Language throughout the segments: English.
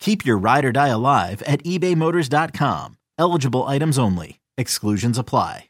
Keep your ride or die alive at ebaymotors.com. Eligible items only. Exclusions apply.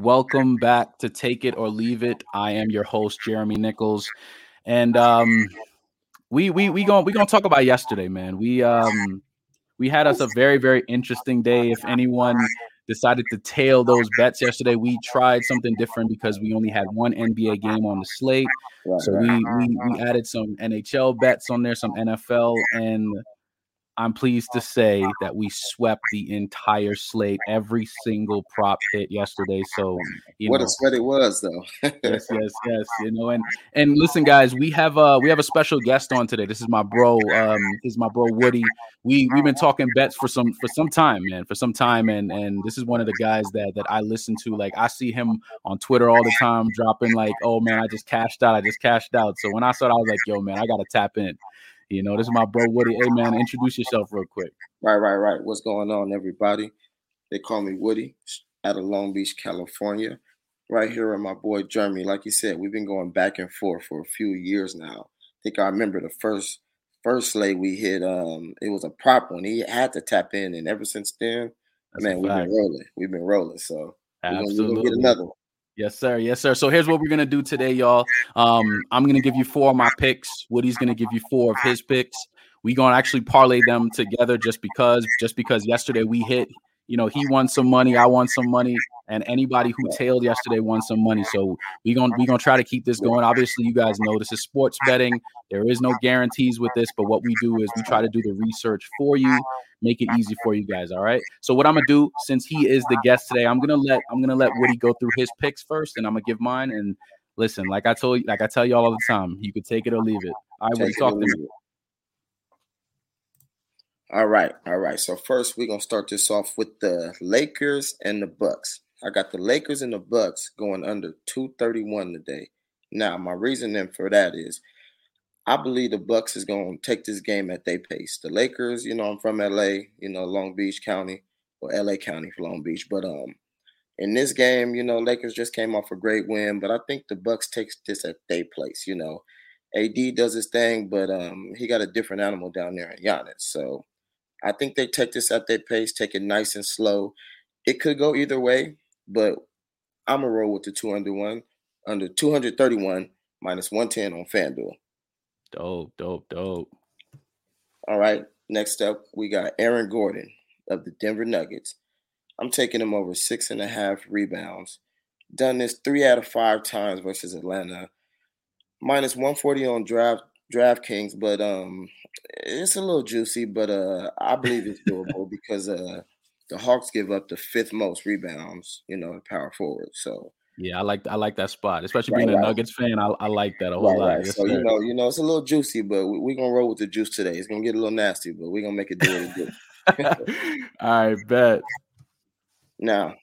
Welcome back to Take It or Leave It. I am your host, Jeremy Nichols, and um, we we we going we gonna talk about yesterday, man. We um we had us a very very interesting day. If anyone decided to tail those bets yesterday, we tried something different because we only had one NBA game on the slate. So we we, we added some NHL bets on there, some NFL, and I'm pleased to say that we swept the entire slate. Every single prop hit yesterday. So what know, a sweat it was, though. yes, yes, yes. You know, and and listen, guys, we have uh we have a special guest on today. This is my bro. Um, this is my bro Woody. We we've been talking bets for some for some time, man, for some time, and and this is one of the guys that that I listen to. Like I see him on Twitter all the time, dropping like, "Oh man, I just cashed out. I just cashed out." So when I saw it, I was like, "Yo, man, I gotta tap in." You know, this is my bro Woody. Hey man, introduce yourself real quick. Right, right, right. What's going on, everybody? They call me Woody out of Long Beach, California. Right here with my boy Jeremy. Like you said, we've been going back and forth for a few years now. I think I remember the first first lay we hit. Um, it was a prop one. He had to tap in, and ever since then, That's man, we've been rolling. We've been rolling. So Absolutely. we're gonna, we're gonna get another one. Yes, sir. Yes, sir. So here's what we're gonna do today, y'all. Um, I'm gonna give you four of my picks. Woody's gonna give you four of his picks. We gonna actually parlay them together just because, just because yesterday we hit. You know, he won some money, I won some money, and anybody who tailed yesterday won some money. So we're gonna we're gonna try to keep this going. Obviously, you guys know this is sports betting. There is no guarantees with this, but what we do is we try to do the research for you make it easy for you guys. All right. So what I'm gonna do, since he is the guest today, I'm gonna let I'm gonna let Woody go through his picks first, and I'm gonna give mine. And listen, like I told you, like I tell you all all the time, you could take it or leave it. All right, Woody, talk to me. All right, all right. So first, we're gonna start this off with the Lakers and the Bucks. I got the Lakers and the Bucks going under 231 today. Now, my reasoning for that is I believe the Bucks is going to take this game at their pace. The Lakers, you know, I'm from LA, you know, Long Beach County or LA County for Long Beach, but um in this game, you know, Lakers just came off a great win, but I think the Bucks takes this at their place, you know. AD does his thing, but um he got a different animal down there in Giannis. So I think they take this at their pace, take it nice and slow. It could go either way, but I'm a roll with the 201 under 231 minus 110 on FanDuel. Dope, dope, dope. All right. Next up, we got Aaron Gordon of the Denver Nuggets. I'm taking him over six and a half rebounds. Done this three out of five times versus Atlanta. Minus 140 on draft DraftKings, but um, it's a little juicy, but uh, I believe it's doable because uh, the Hawks give up the fifth most rebounds, you know, at power forward. So yeah, I like I like that spot, especially being a right. Nuggets fan. I, I like that a whole right, lot. Yes, so sir. you know, you know, it's a little juicy, but we're we gonna roll with the juice today. It's gonna get a little nasty, but we're gonna make it do what it do. Right, bet. Now,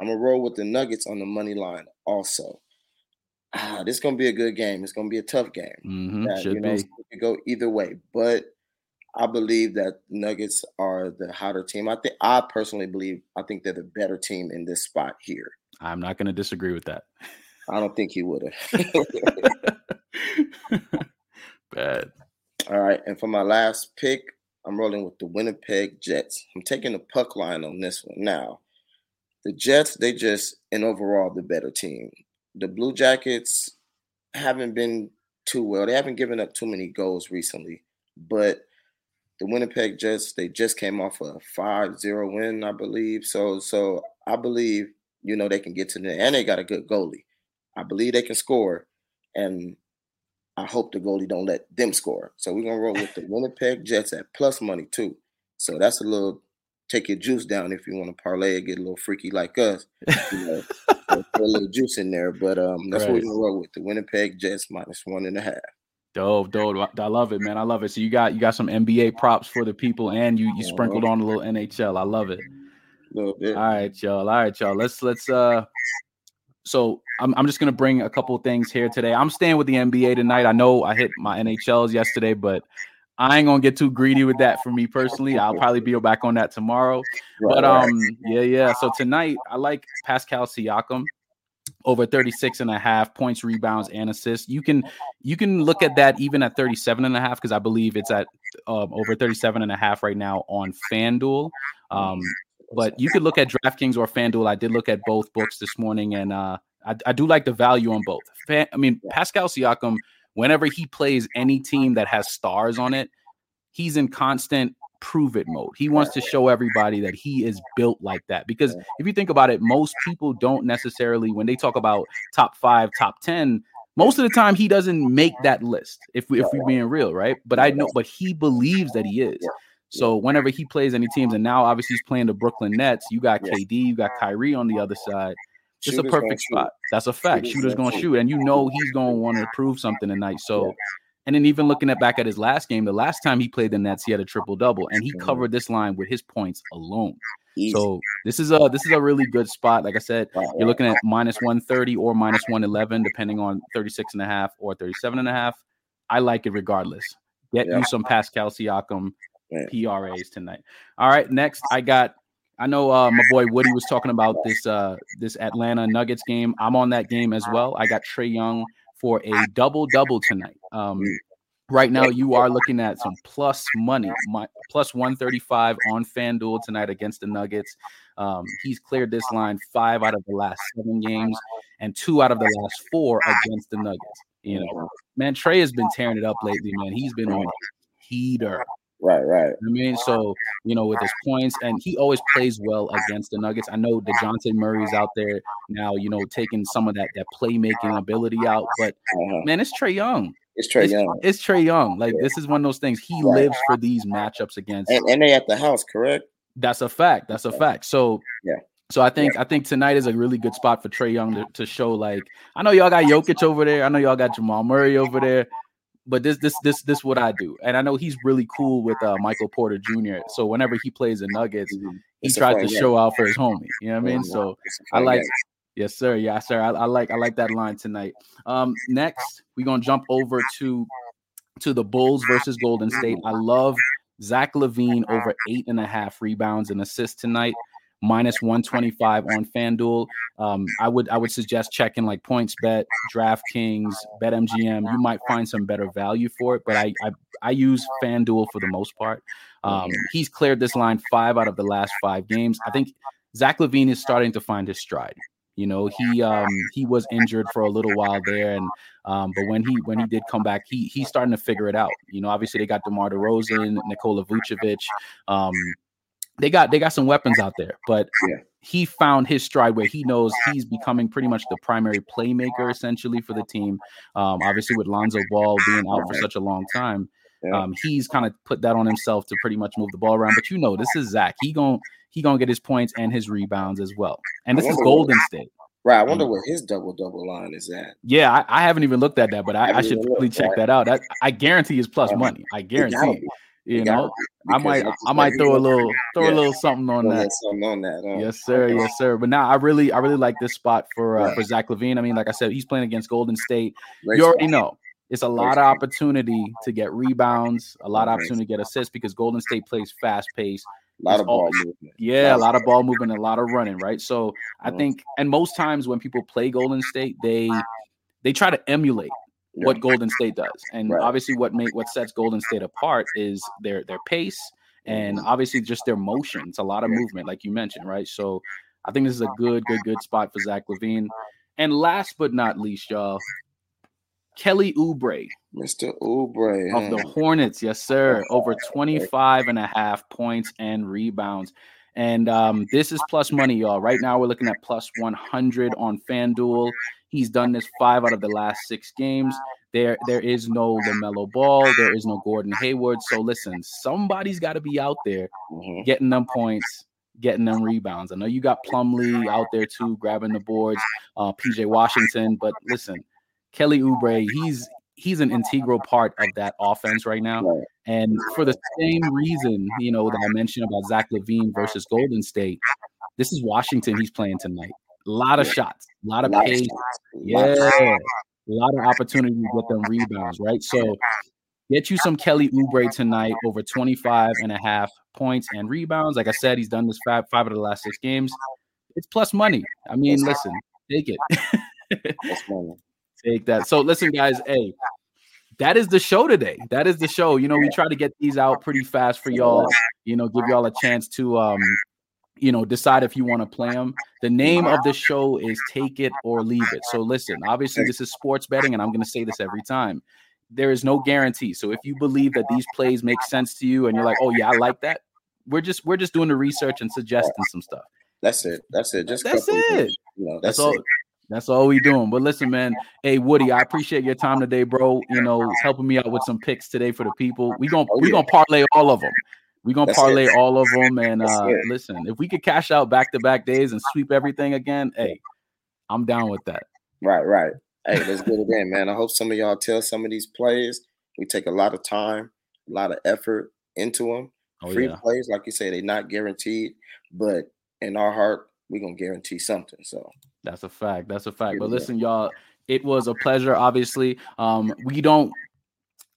I'm gonna roll with the Nuggets on the money line also. Ah, this is gonna be a good game. It's gonna be a tough game. Mm-hmm, that, should you know, be. It go either way, but I believe that Nuggets are the hotter team. I think I personally believe I think they're the better team in this spot here. I'm not going to disagree with that. I don't think he would have. Bad. All right, and for my last pick, I'm rolling with the Winnipeg Jets. I'm taking the puck line on this one. Now, the Jets, they just and overall the better team. The Blue Jackets haven't been too well. They haven't given up too many goals recently, but the Winnipeg Jets, they just came off a 5-0 win, I believe. So so I believe, you know, they can get to the and they got a good goalie. I believe they can score. And I hope the goalie don't let them score. So we're gonna roll with the Winnipeg Jets at plus money too. So that's a little take your juice down if you want to parlay and get a little freaky like us. You know, put a little juice in there. But um, that's right. what we're gonna roll with the Winnipeg Jets minus one and a half. Dope, dope. I love it, man. I love it. So you got you got some NBA props for the people, and you you sprinkled on a little NHL. I love it. All right, y'all. All right, y'all. Let's let's uh. So I'm I'm just gonna bring a couple things here today. I'm staying with the NBA tonight. I know I hit my NHLs yesterday, but I ain't gonna get too greedy with that for me personally. I'll probably be back on that tomorrow. But um, yeah, yeah. So tonight I like Pascal Siakam over 36 and a half points, rebounds, and assists. You can you can look at that even at 37 and a half because I believe it's at um, over 37 and a half right now on FanDuel. Um, but you could look at DraftKings or FanDuel. I did look at both books this morning, and uh, I, I, do like the value on both. Fan, I mean, Pascal Siakam, whenever he plays any team that has stars on it, he's in constant prove it mode. He wants to show everybody that he is built like that. Because if you think about it, most people don't necessarily, when they talk about top five, top 10, most of the time he doesn't make that list if we if we're being real, right? But I know, but he believes that he is. So whenever he plays any teams, and now obviously he's playing the Brooklyn Nets, you got KD, you got Kyrie on the other side. It's a perfect spot. That's a fact. Shooter's gonna shoot, and you know he's gonna want to prove something tonight. So and then even looking at back at his last game, the last time he played the Nets, he had a triple double, and he covered this line with his points alone. Easy. So this is a this is a really good spot. Like I said, you're looking at minus 130 or minus 111, depending on 36 and a half or 37 and a half. I like it regardless. Get yeah. you some Pascal Siakam PRAs tonight. All right, next I got I know uh, my boy Woody was talking about this uh, this Atlanta Nuggets game. I'm on that game as well. I got Trae Young for a double double tonight. Um, right now, you are looking at some plus money, my, plus 135 on FanDuel tonight against the Nuggets. Um, he's cleared this line five out of the last seven games and two out of the last four against the Nuggets. You know, man, Trae has been tearing it up lately, man. He's been on heater. Right, right. I mean, so you know, with his points, and he always plays well against the Nuggets. I know Dejounte Murray's out there now, you know, taking some of that that playmaking ability out, but uh-huh. man, it's Trae Young. It's Trae Young. It's Trae Young. Like yeah. this is one of those things. He right. lives for these matchups against. And, and, they at the house, correct? That's a fact. That's a fact. So yeah. So I think yeah. I think tonight is a really good spot for Trey Young to, to show like I know y'all got Jokic over there. I know y'all got Jamal Murray over there but this this this this what I do, and I know he's really cool with uh, Michael Porter Jr. So whenever he plays the Nuggets, mm-hmm. he tries to show out for his homie. You know what I mean? So I like, yes sir, yes sir. I, I, like I like that line tonight. Um, next we're gonna jump over to to the Bulls versus Golden State. I love Zach LaVine over eight and a half rebounds and assists tonight minus 125 on FanDuel. Um, I would I would suggest checking like PointsBet, DraftKings, BetMGM. You might find some better value for it, but I I, I use FanDuel for the most part. Um, he's cleared this line five out of the last five games. I think Zach LaVine is starting to find his stride. You know, he um he was injured for a little while there, and um, but when he when he did come back, he he's starting to figure it out. You know, obviously they got DeMar DeRozan, Nikola Vucevic, um, they got they got some weapons out there, but yeah. he found his stride where he knows he's becoming pretty much the primary playmaker essentially for the team. Um, obviously with Lonzo Ball being out for such a long time. Yeah. Um, he's kind of put that on himself to pretty much move the ball around. But you know, this is Zach. He gon' he gonna get his points and his rebounds as well. And this is wonder what- Golden State. Right. I wonder Um, where his double double line is at. Yeah, I, I haven't even looked at that, but I, I Haven't should probably check right. that out. That I guarantee is plus money. I It guarantee. You know, I might I might throw a little throw a little something on that. something on that. huh? Yes, sir. Okay. Yes, sir. But now I really, I really like this spot for uh, for Zach LaVine. I mean, like I said, he's playing against Golden State. Great you already spot. know it's a lot of opportunity to get rebounds, a lot of opportunity to get assists because Golden State plays fast pace. A lot of ball all- movement. Yeah, a lot of ball movement, a lot of running, right? So I Mhm. think, and most times when people play Golden State, they they try to emulate Yeah. what Golden State does, and Right. obviously what make what sets Golden State apart is their their pace and obviously just their motion. It's a lot of Mm-hmm. Movement, like you mentioned, right? So I think this is a good, good, good spot for Zach LaVine. And last but not least, y'all, Kelly Oubre Mr. Oubre. of the? Hornets, yes, sir, over 25 and a half points and rebounds. And um, this is plus money, y'all. Right now, we're looking at plus 100 on FanDuel. He's done this five out of the last six games. There, there is no LaMelo Ball. There is no Gordon Hayward. So listen, somebody's got to be out there Mhm. getting them points, getting them rebounds. I know you got Plumlee out there too, grabbing the boards, uh, PJ Washington. But listen, Kelly Oubre, he's he's an integral part of that offense right now. And for the same reason, you know, that I mentioned about Zach LaVine versus Golden State, this is Washington he's playing tonight. A lot of shots, a lot of pace, yeah, Lot of shots. a lot of opportunity to get them rebounds, right? So get you some Kelly Oubre tonight over 25 and a half points and rebounds. Like I said, he's done this five, five of the last six games. It's plus money. I mean, listen, take it. Take that. So listen, guys, hey, that is the show today. That is the show. You know, we try to get these out pretty fast for y'all, you know, give y'all a chance to um you know, decide if you want to play them. The name of the show is Take It or Leave It. So listen, obviously this is sports betting, and I'm going to say this every time. There is no guarantee. So if you believe that these plays make sense to you, and you're like, "Oh yeah, I like that," we're just we're just doing the research and suggesting some stuff. That's it. That's it. Just That's it. things, You know, That's, that's, all. it. That's all we doing. But listen, man. Hey, Woody, I appreciate your time today, bro. You know, helping me out with some picks today for the people. We gonna Oh, we yeah. gonna parlay all of them. We gonna That's parlay it. all of them. And uh listen, if we could cash out back to back days and sweep everything again, hey, I'm down with that. Right, right. Hey, let's get it in, man. I hope some of y'all tell some of these plays. We take a lot of time, a lot of effort into them. Oh Free yeah. plays, like you say, they're not guaranteed, but in our heart, we're gonna guarantee something. So That's a fact. That's a fact. But listen, y'all, it was a pleasure. Obviously, um, we don't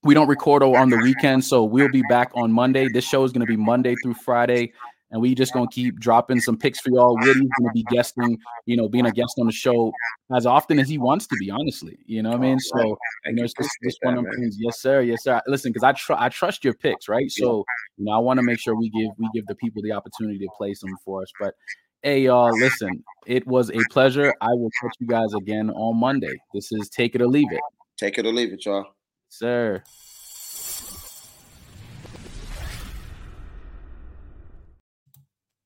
we don't record on the weekend, so we'll be back on Monday. This show is going to be Monday through Friday, and we just gonna keep dropping some picks for y'all. Woody's going to be guesting, you know, being a guest on the show as often as he wants to be. Honestly, you know what I mean. So you know, it's just, just one of them things. Yes, sir. Yes, sir. Listen, because I trust I trust your picks, right? So you know, I want to make sure we give we give the people the opportunity to play some for us. But hey, y'all, listen, it was a pleasure. I will catch you guys again on Monday. This is Take It or Leave It, Take it or leave it, y'all. sir.